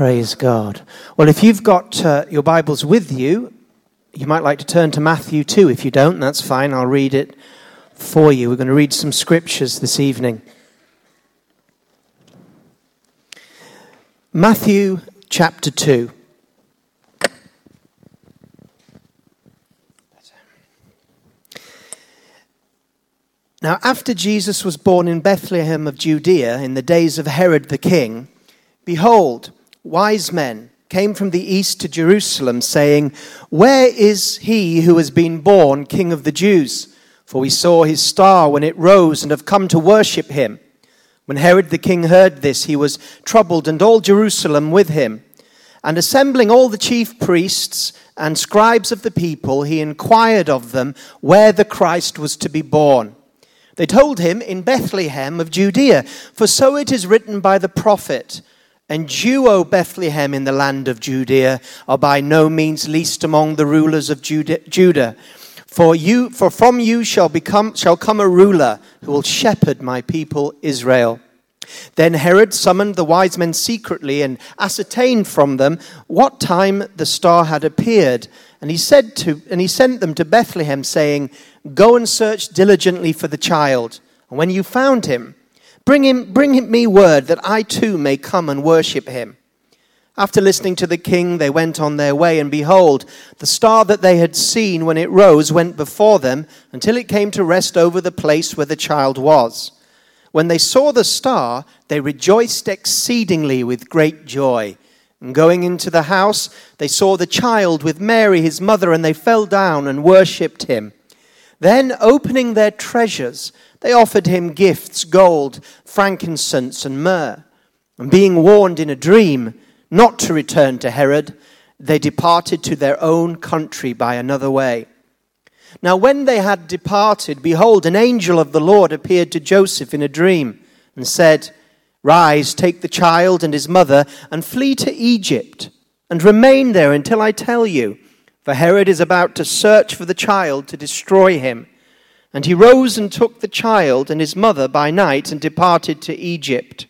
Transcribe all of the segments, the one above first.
Praise God. Well, if you've got uh, your Bibles with you, you might like to turn to Matthew 2. If you don't, that's fine. I'll read it for you. We're going to read some scriptures this evening. Matthew chapter 2. Now, after Jesus was born in Bethlehem of Judea in the days of Herod the king, behold, wise men came from the east to Jerusalem, saying, Where is he who has been born King of the Jews? For we saw his star when it rose and have come to worship him. When Herod the king heard this, he was troubled, and all Jerusalem with him. And assembling all the chief priests and scribes of the people, he inquired of them where the Christ was to be born. They told him, In Bethlehem of Judea, for so it is written by the prophet. And you, O Bethlehem, in the land of Judea, are by no means least among the rulers of Judah. For, you, for from you shall, become, shall come a ruler who will shepherd my people Israel. Then Herod summoned the wise men secretly and ascertained from them what time the star had appeared. And he said to, and he sent them to Bethlehem, saying, Go and search diligently for the child. And when you found him, bring him, bring me word that I too may come and worship him. After listening to the king, they went on their way, and behold, the star that they had seen when it rose went before them until it came to rest over the place where the child was. When they saw the star, they rejoiced exceedingly with great joy. And going into the house, they saw the child with Mary, his mother, and they fell down and worshipped him. Then, opening their treasures, they offered him gifts gold, frankincense, and myrrh. And being warned in a dream not to return to Herod, they departed to their own country by another way. Now, when they had departed, behold, an angel of the Lord appeared to Joseph in a dream and said, Rise, take the child and his mother, and flee to Egypt, and remain there until I tell you for Herod is about to search for the child to destroy him. And he rose and took the child and his mother by night and departed to Egypt,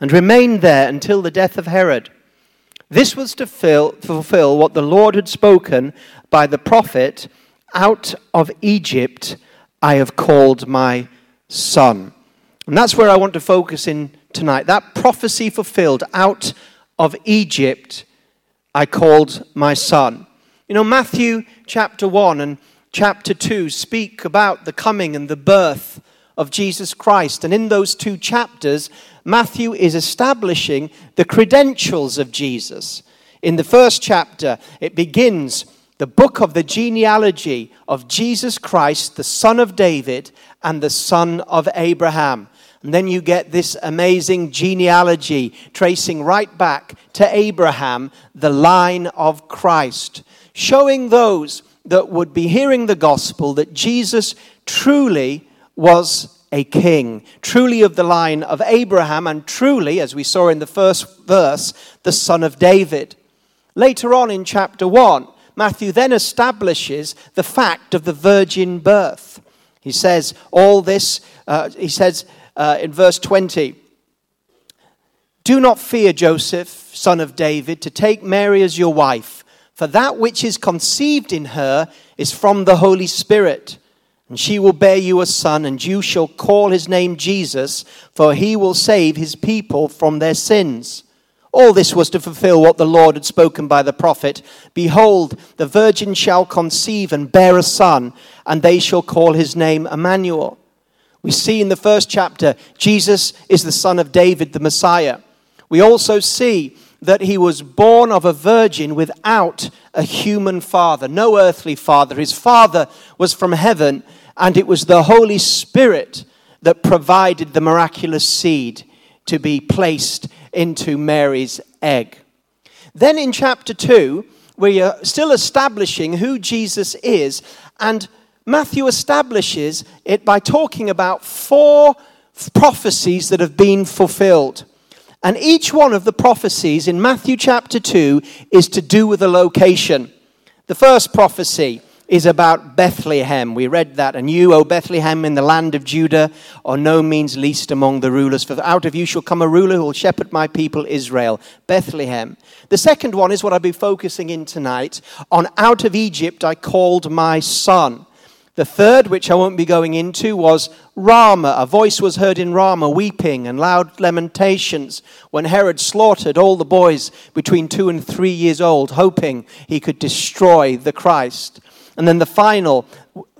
and remained there until the death of Herod. This was to fill, fulfill what the Lord had spoken by the prophet Out of Egypt I have called my son. And that's where I want to focus in tonight. That prophecy fulfilled out of Egypt I called my son. You know, Matthew chapter 1 and chapter 2 speak about the coming and the birth of Jesus Christ. And in those two chapters, Matthew is establishing the credentials of Jesus. In the first chapter, it begins the book of the genealogy of Jesus Christ, the son of David and the son of Abraham. And then you get this amazing genealogy tracing right back to Abraham, the line of Christ showing those that would be hearing the gospel that Jesus truly was a king, truly of the line of Abraham, and truly, as we saw in the first verse, the son of David. Later on in chapter 1, Matthew then establishes the fact of the virgin birth. He says, All this, uh, he says uh, in verse 20, Do not fear, Joseph, son of David, to take Mary as your wife for that which is conceived in her is from the Holy Spirit. And she will bear you a son, and you shall call his name Jesus, for he will save his people from their sins. All this was to fulfill what the Lord had spoken by the prophet Behold, the virgin shall conceive and bear a son, and they shall call his name Emmanuel. We see in the first chapter, Jesus is the son of David, the Messiah. We also see that he was born of a virgin without a human father, no earthly father. His father was from heaven, and it was the Holy Spirit that provided the miraculous seed to be placed into Mary's egg. Then in chapter 2, we are still establishing who Jesus is, and Matthew establishes it by talking about four prophecies that have been fulfilled. And each one of the prophecies in Matthew chapter 2 is to do with a location. The first prophecy is about Bethlehem. We read that. And you, O Bethlehem, in the land of Judah, are no means least among the rulers. For out of you shall come a ruler who will shepherd my people Israel. Bethlehem. The second one is what I'll be focusing in tonight. On out of Egypt I called my son. The third, which I won't be going into, was Rama. A voice was heard in Rama, weeping and loud lamentations, when Herod slaughtered all the boys between two and three years old, hoping he could destroy the Christ. And then the final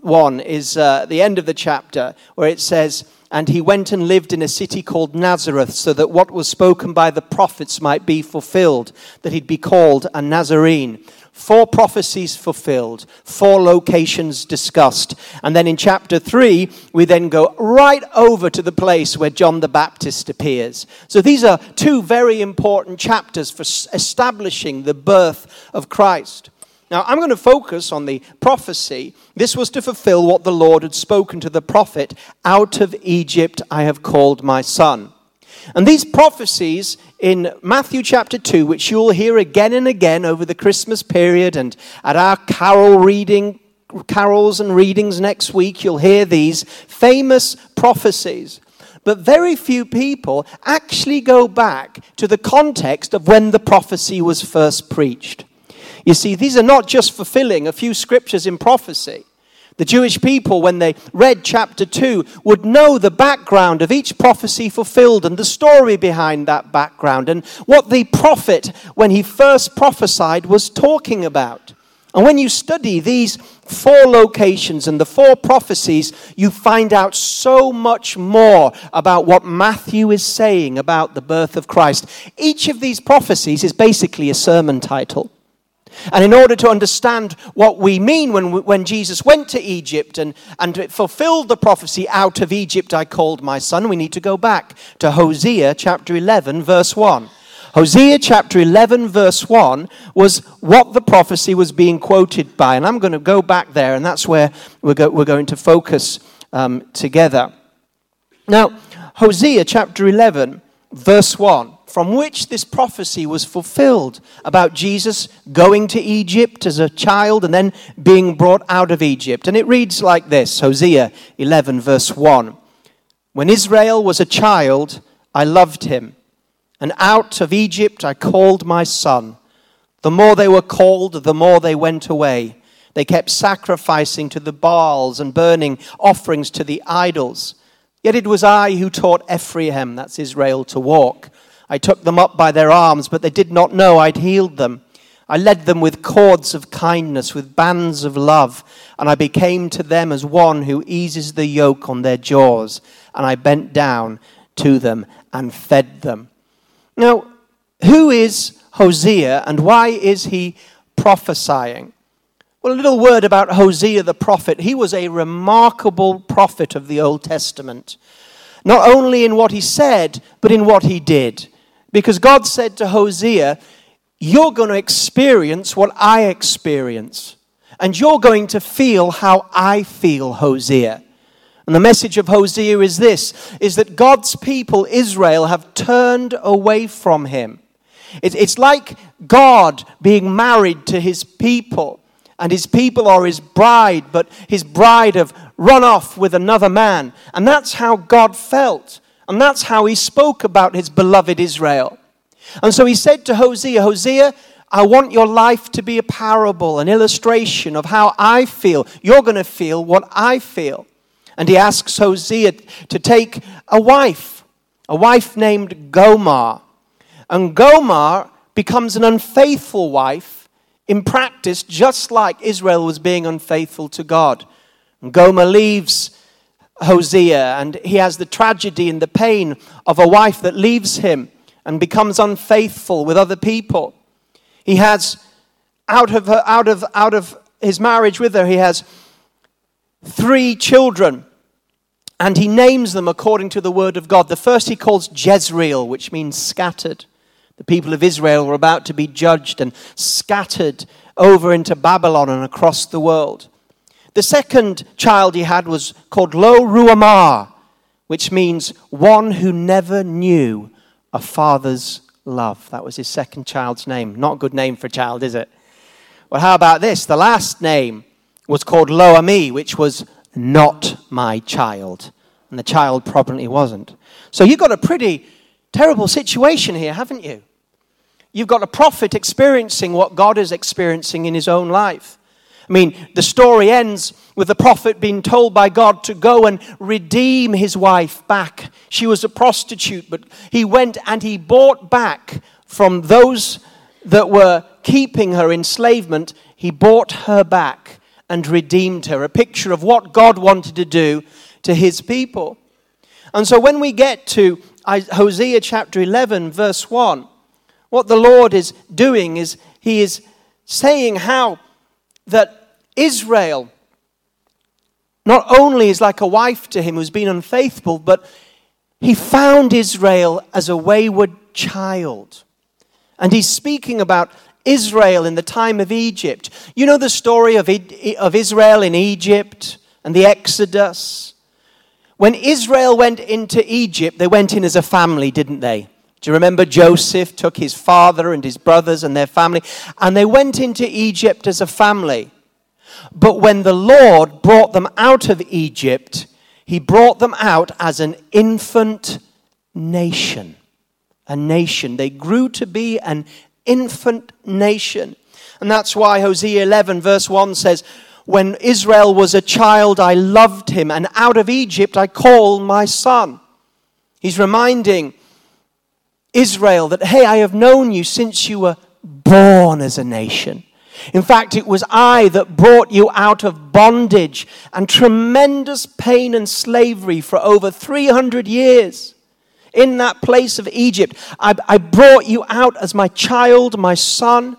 one is uh, the end of the chapter where it says, And he went and lived in a city called Nazareth, so that what was spoken by the prophets might be fulfilled, that he'd be called a Nazarene. Four prophecies fulfilled, four locations discussed. And then in chapter 3, we then go right over to the place where John the Baptist appears. So these are two very important chapters for establishing the birth of Christ. Now, I'm going to focus on the prophecy. This was to fulfill what the Lord had spoken to the prophet Out of Egypt I have called my son. And these prophecies in Matthew chapter 2, which you'll hear again and again over the Christmas period and at our carol reading, carols and readings next week, you'll hear these famous prophecies. But very few people actually go back to the context of when the prophecy was first preached. You see, these are not just fulfilling a few scriptures in prophecy. The Jewish people, when they read chapter 2, would know the background of each prophecy fulfilled and the story behind that background and what the prophet, when he first prophesied, was talking about. And when you study these four locations and the four prophecies, you find out so much more about what Matthew is saying about the birth of Christ. Each of these prophecies is basically a sermon title. And in order to understand what we mean when, when Jesus went to Egypt and, and fulfilled the prophecy, out of Egypt I called my son, we need to go back to Hosea chapter 11, verse 1. Hosea chapter 11, verse 1 was what the prophecy was being quoted by. And I'm going to go back there, and that's where we're, go, we're going to focus um, together. Now, Hosea chapter 11, verse 1 from which this prophecy was fulfilled about Jesus going to Egypt as a child and then being brought out of Egypt. And it reads like this Hosea 11, verse 1. When Israel was a child, I loved him, and out of Egypt I called my son. The more they were called, the more they went away. They kept sacrificing to the Baals and burning offerings to the idols. Yet it was I who taught Ephraim, that's Israel, to walk I took them up by their arms, but they did not know I'd healed them. I led them with cords of kindness, with bands of love, and I became to them as one who eases the yoke on their jaws. And I bent down to them and fed them. Now, who is Hosea and why is he prophesying? Well, a little word about Hosea the prophet. He was a remarkable prophet of the Old Testament, not only in what he said, but in what he did. Because God said to Hosea, You're going to experience what I experience. And you're going to feel how I feel, Hosea. And the message of Hosea is this is that God's people, Israel, have turned away from him. It's like God being married to his people, and his people are his bride, but his bride have run off with another man. And that's how God felt. And that's how he spoke about his beloved Israel. And so he said to Hosea, Hosea, I want your life to be a parable, an illustration of how I feel. You're going to feel what I feel. And he asks Hosea to take a wife, a wife named Gomer. And Gomer becomes an unfaithful wife in practice, just like Israel was being unfaithful to God. And Gomer leaves Hosea, and he has the tragedy and the pain of a wife that leaves him and becomes unfaithful with other people. He has, out of, her, out of, out of his marriage with her, he has three children, and he names them according to the word of God. The first he calls Jezreel, which means scattered. The people of Israel were about to be judged and scattered over into Babylon and across the world. The second child he had was called Lo Ruhamah, which means one who never knew a father's love. That was his second child's name. Not a good name for a child, is it? Well, how about this? The last name was called Lo Ammi, which was not my child. And the child probably wasn't. So you've got a pretty terrible situation here, haven't you? You've got a prophet experiencing what God is experiencing in his own life. I mean, the story ends with the prophet being told by God to go and redeem his wife back. She was a prostitute, but he went and he bought back from those that were keeping her enslavement, he bought her back and redeemed her. A picture of what God wanted to do to his people. And so when we get to Hosea chapter 11, verse 1, what the Lord is doing is he is saying how that Israel not only is like a wife to him who's been unfaithful, but he found Israel as a wayward child. And he's speaking about Israel in the time of Egypt. You know the story of, of Israel in Egypt and the Exodus? When Israel went into Egypt, they went in as a family, didn't they? Do you remember Joseph took his father and his brothers and their family, and they went into Egypt as a family. But when the Lord brought them out of Egypt, he brought them out as an infant nation. A nation. They grew to be an infant nation. And that's why Hosea 11, verse 1 says, When Israel was a child, I loved him, and out of Egypt I called my son. He's reminding Israel that, hey, I have known you since you were born as a nation. In fact, it was I that brought you out of bondage and tremendous pain and slavery for over 300 years in that place of Egypt. I, I, brought you out as my child, my son.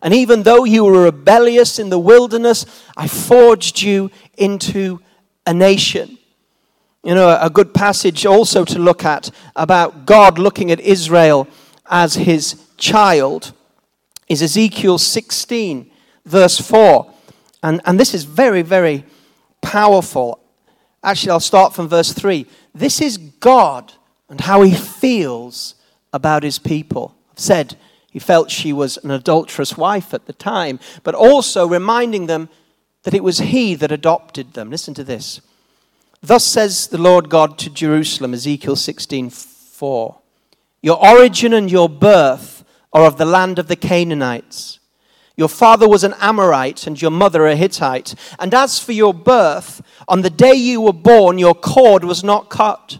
And even though you were rebellious in the wilderness, I forged you into a nation. You know, a good passage also to look at about God looking at Israel as his child is Ezekiel 16, verse 4. And, and this is very, very powerful. Actually, I'll start from verse 3. This is God and how he feels about his people. I've said he felt she was an adulterous wife at the time, but also reminding them that it was he that adopted them. Listen to this. Thus says the Lord God to Jerusalem, Ezekiel 16 4. Your origin and your birth are of the land of the Canaanites. Your father was an Amorite and your mother a Hittite. And as for your birth, on the day you were born, your cord was not cut,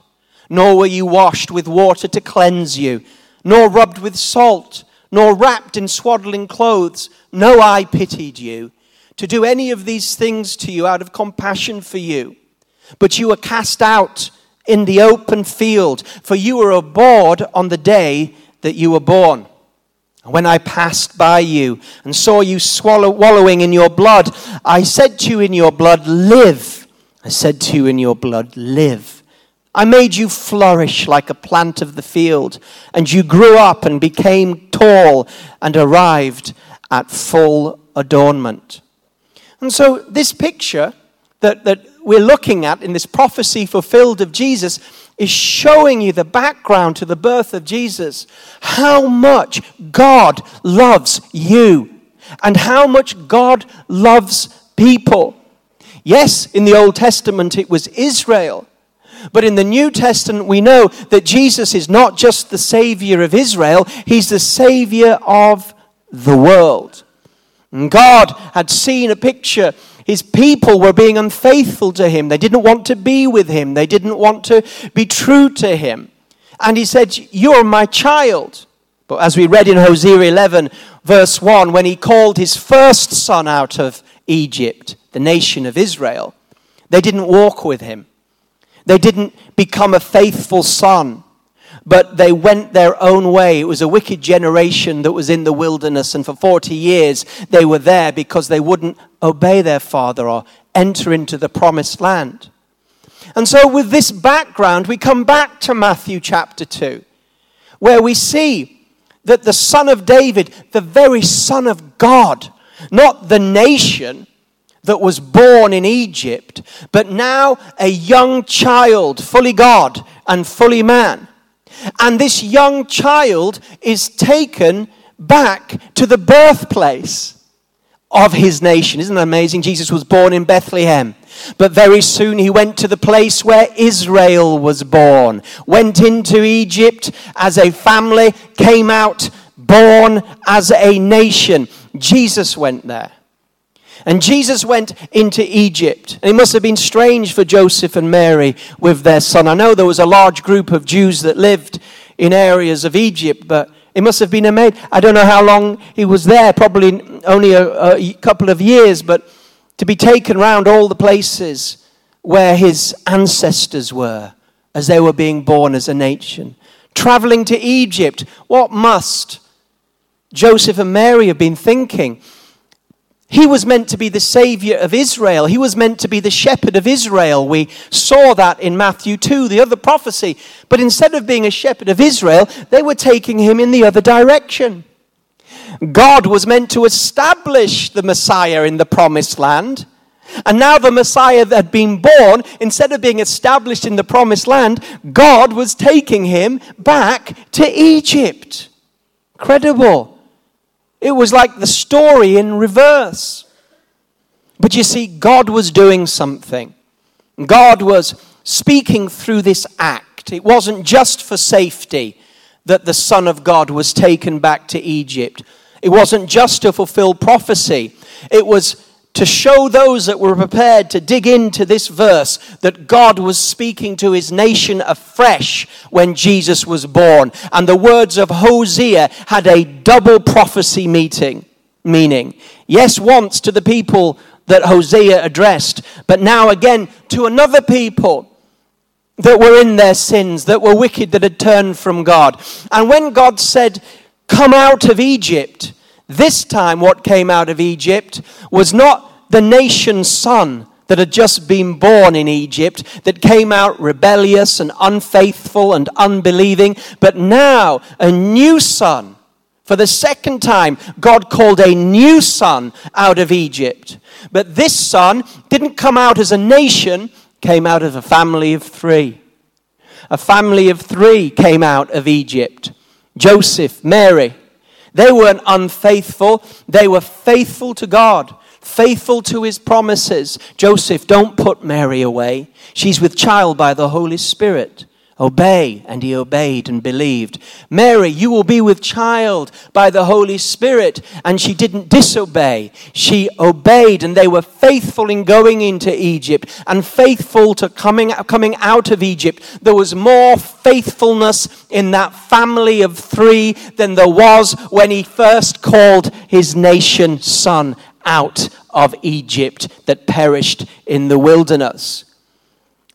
nor were you washed with water to cleanse you, nor rubbed with salt, nor wrapped in swaddling clothes. No eye pitied you to do any of these things to you out of compassion for you. But you were cast out in the open field, for you were abhorred on the day that you were born. When I passed by you and saw you swallow, wallowing in your blood, I said to you in your blood, Live. I said to you in your blood, Live. I made you flourish like a plant of the field, and you grew up and became tall and arrived at full adornment. And so, this picture that, that we're looking at in this prophecy fulfilled of Jesus is showing you the background to the birth of Jesus, how much God loves you, and how much God loves people. Yes, in the Old Testament it was Israel. But in the New Testament, we know that Jesus is not just the Savior of Israel, He's the Savior of the world. And God had seen a picture his people were being unfaithful to him. They didn't want to be with him. They didn't want to be true to him. And he said, You're my child. But as we read in Hosea 11, verse 1, when he called his first son out of Egypt, the nation of Israel, they didn't walk with him. They didn't become a faithful son but they went their own way. It was a wicked generation that was in the wilderness, and for 40 years they were there because they wouldn't obey their father or enter into the promised land. And so, with this background, we come back to Matthew chapter 2, where we see that the Son of David, the very Son of God, not the nation, that was born in Egypt, but now a young child, fully God and fully man, and this young child is taken back to the birthplace of his nation. Isn't that amazing? Jesus was born in Bethlehem. But very soon he went to the place where Israel was born, went into Egypt as a family, came out born as a nation. Jesus went there. And Jesus went into Egypt. And it must have been strange for Joseph and Mary with their son. I know there was a large group of Jews that lived in areas of Egypt, but it must have been amazing. I don't know how long he was there, probably only a, a couple of years, but to be taken around all the places where his ancestors were as they were being born as a nation. Traveling to Egypt, what must Joseph and Mary have been thinking? He was meant to be the savior of Israel. He was meant to be the shepherd of Israel. We saw that in Matthew 2, the other prophecy. But instead of being a shepherd of Israel, they were taking him in the other direction. God was meant to establish the Messiah in the promised land. And now the Messiah that had been born, instead of being established in the promised land, God was taking him back to Egypt. Credible. It was like the story in reverse. But you see, God was doing something. God was speaking through this act. It wasn't just for safety that the Son of God was taken back to Egypt. It wasn't just to fulfill prophecy. It was to show those that were prepared to dig into this verse that God was speaking to his nation afresh when Jesus was born. And the words of Hosea had a double prophecy meeting, meaning, yes, once to the people that Hosea addressed, but now again to another people that were in their sins, that were wicked, that had turned from God. And when God said, Come out of Egypt, this time, what came out of Egypt was not the nation's son that had just been born in Egypt, that came out rebellious and unfaithful and unbelieving, but now a new son. For the second time, God called a new son out of Egypt. But this son didn't come out as a nation, came out of a family of three. A family of three came out of Egypt Joseph, Mary, they weren't unfaithful, they were faithful to God, faithful to his promises. Joseph, don't put Mary away. She's with child by the Holy Spirit. Obey. And he obeyed and believed. Mary, you will be with child by the Holy Spirit. And she didn't disobey. She obeyed, and they were faithful in going into Egypt and faithful to coming, coming out of Egypt. There was more faithfulness in that family of three than there was when he first called his nation son out of Egypt that perished in the wilderness.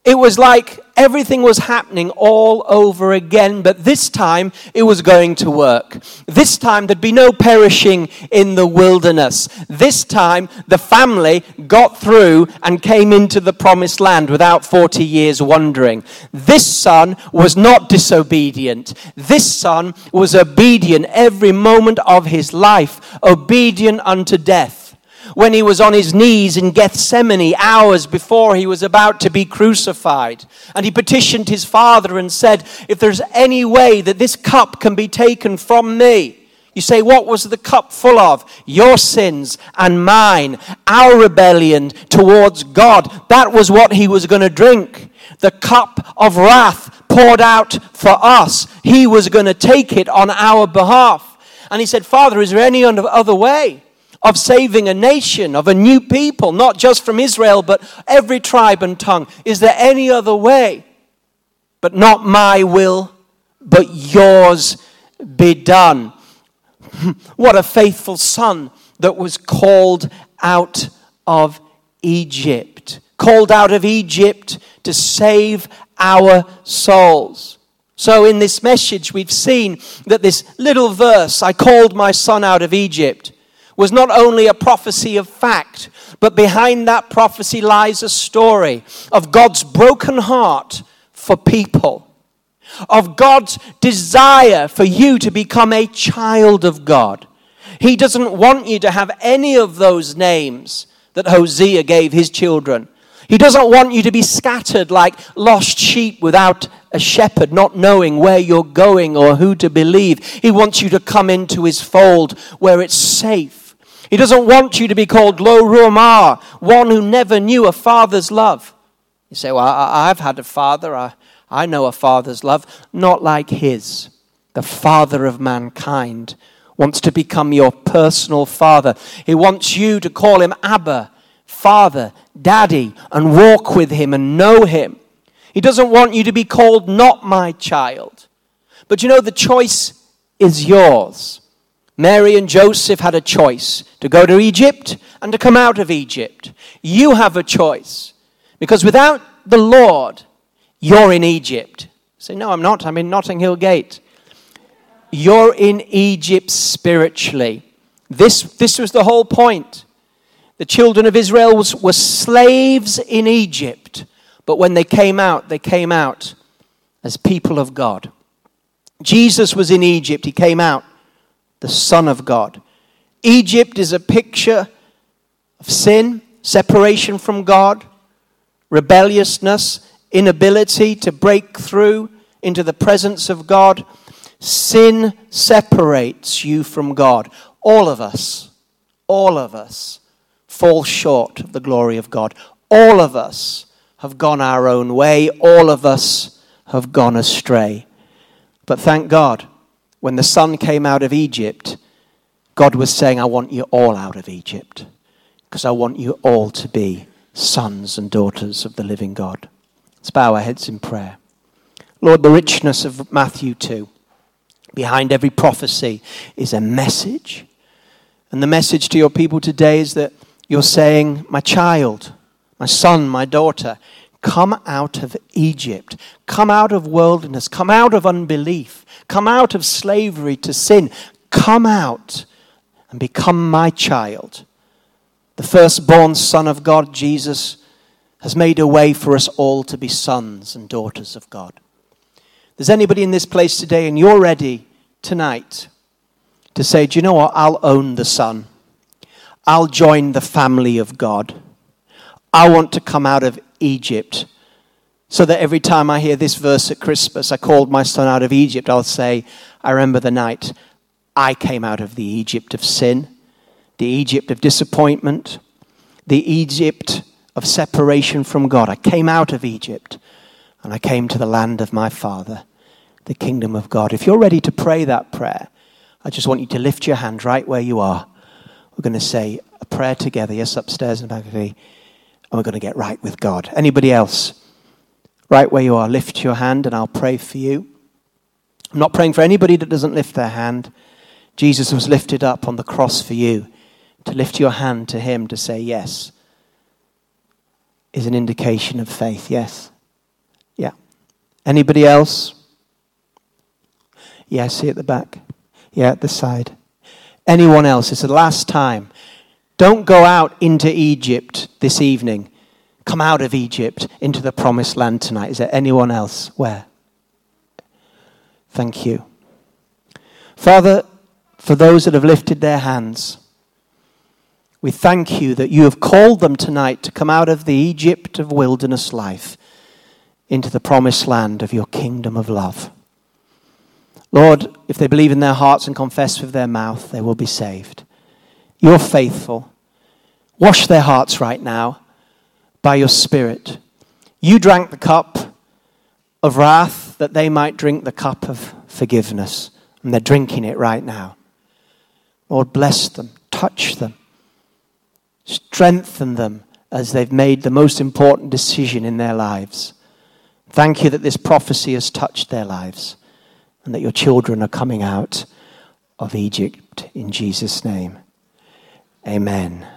It was like everything was happening all over again, but this time it was going to work. This time there'd be no perishing in the wilderness. This time the family got through and came into the promised land without 40 years wandering. This son was not disobedient. This son was obedient every moment of his life, obedient unto death when he was on his knees in Gethsemane hours before he was about to be crucified. And he petitioned his father and said, If there's any way that this cup can be taken from me, you say, What was the cup full of? Your sins and mine, our rebellion towards God. That was what he was going to drink. The cup of wrath poured out for us. He was going to take it on our behalf. And he said, Father, is there any other way? Of saving a nation, of a new people, not just from Israel, but every tribe and tongue. Is there any other way? But not my will, but yours be done. what a faithful son that was called out of Egypt. Called out of Egypt to save our souls. So, in this message, we've seen that this little verse, I called my son out of Egypt, was not only a prophecy of fact, but behind that prophecy lies a story of God's broken heart for people, of God's desire for you to become a child of God. He doesn't want you to have any of those names that Hosea gave his children. He doesn't want you to be scattered like lost sheep without a shepherd, not knowing where you're going or who to believe. He wants you to come into his fold where it's safe He doesn't want you to be called Lo Ruhamah, one who never knew a father's love. You say, Well, I, have had a father. I, I know a father's love. Not like his. The father of mankind wants to become your personal father. He wants you to call him Abba, Father, Daddy, and walk with him and know him. He doesn't want you to be called not my child. But you know, the choice is yours. Mary and Joseph had a choice to go to Egypt and to come out of Egypt. You have a choice. Because without the Lord, you're in Egypt. Say, no, I'm not. I'm in Notting Hill Gate. You're in Egypt spiritually. This, this was the whole point. The children of Israel was, were slaves in Egypt, but when they came out, they came out as people of God. Jesus was in Egypt, he came out the Son of God. Egypt is a picture of sin, separation from God, rebelliousness, inability to break through into the presence of God. Sin separates you from God. All of us, all of us fall short of the glory of God. All of us have gone our own way. All of us have gone astray. But thank God, when the son came out of Egypt, God was saying, I want you all out of Egypt because I want you all to be sons and daughters of the living God. Let's bow our heads in prayer. Lord, the richness of Matthew 2, behind every prophecy is a message. And the message to your people today is that you're saying, My child, my son, my daughter, come out of Egypt, come out of worldliness, come out of unbelief, come out of slavery to sin, come out and become my child. The firstborn Son of God, Jesus, has made a way for us all to be sons and daughters of God. There's anybody in this place today and you're ready tonight to say, Do you know what? I'll own the Son. I'll join the family of God. I want to come out of Egypt so that every time I hear this verse at Christmas, I called my son out of Egypt, I'll say, I remember the night I came out of the Egypt of sin the Egypt of disappointment, the Egypt of separation from God. I came out of Egypt and I came to the land of my father, the kingdom of God. If you're ready to pray that prayer, I just want you to lift your hand right where you are. We're going to say a prayer together, yes, upstairs in the back of the, and we're going to get right with God. Anybody else? Right where you are, lift your hand and I'll pray for you. I'm not praying for anybody that doesn't lift their hand. Jesus was lifted up on the cross for you to lift your hand to Him to say yes is an indication of faith. Yes. Yeah. Anybody else? Yeah, see at the back. Yeah, at the side. Anyone else? It's the last time. Don't go out into Egypt this evening. Come out of Egypt into the promised land tonight. Is there anyone else? Where? Thank you. Father, for those that have lifted their hands, we thank you that you have called them tonight to come out of the Egypt of wilderness life into the promised land of your kingdom of love. Lord, if they believe in their hearts and confess with their mouth, they will be saved. You're faithful. Wash their hearts right now by your Spirit. You drank the cup of wrath that they might drink the cup of forgiveness, and they're drinking it right now. Lord, bless them, touch them Strengthen them as they've made the most important decision in their lives. Thank you that this prophecy has touched their lives and that your children are coming out of Egypt in Jesus' name. Amen.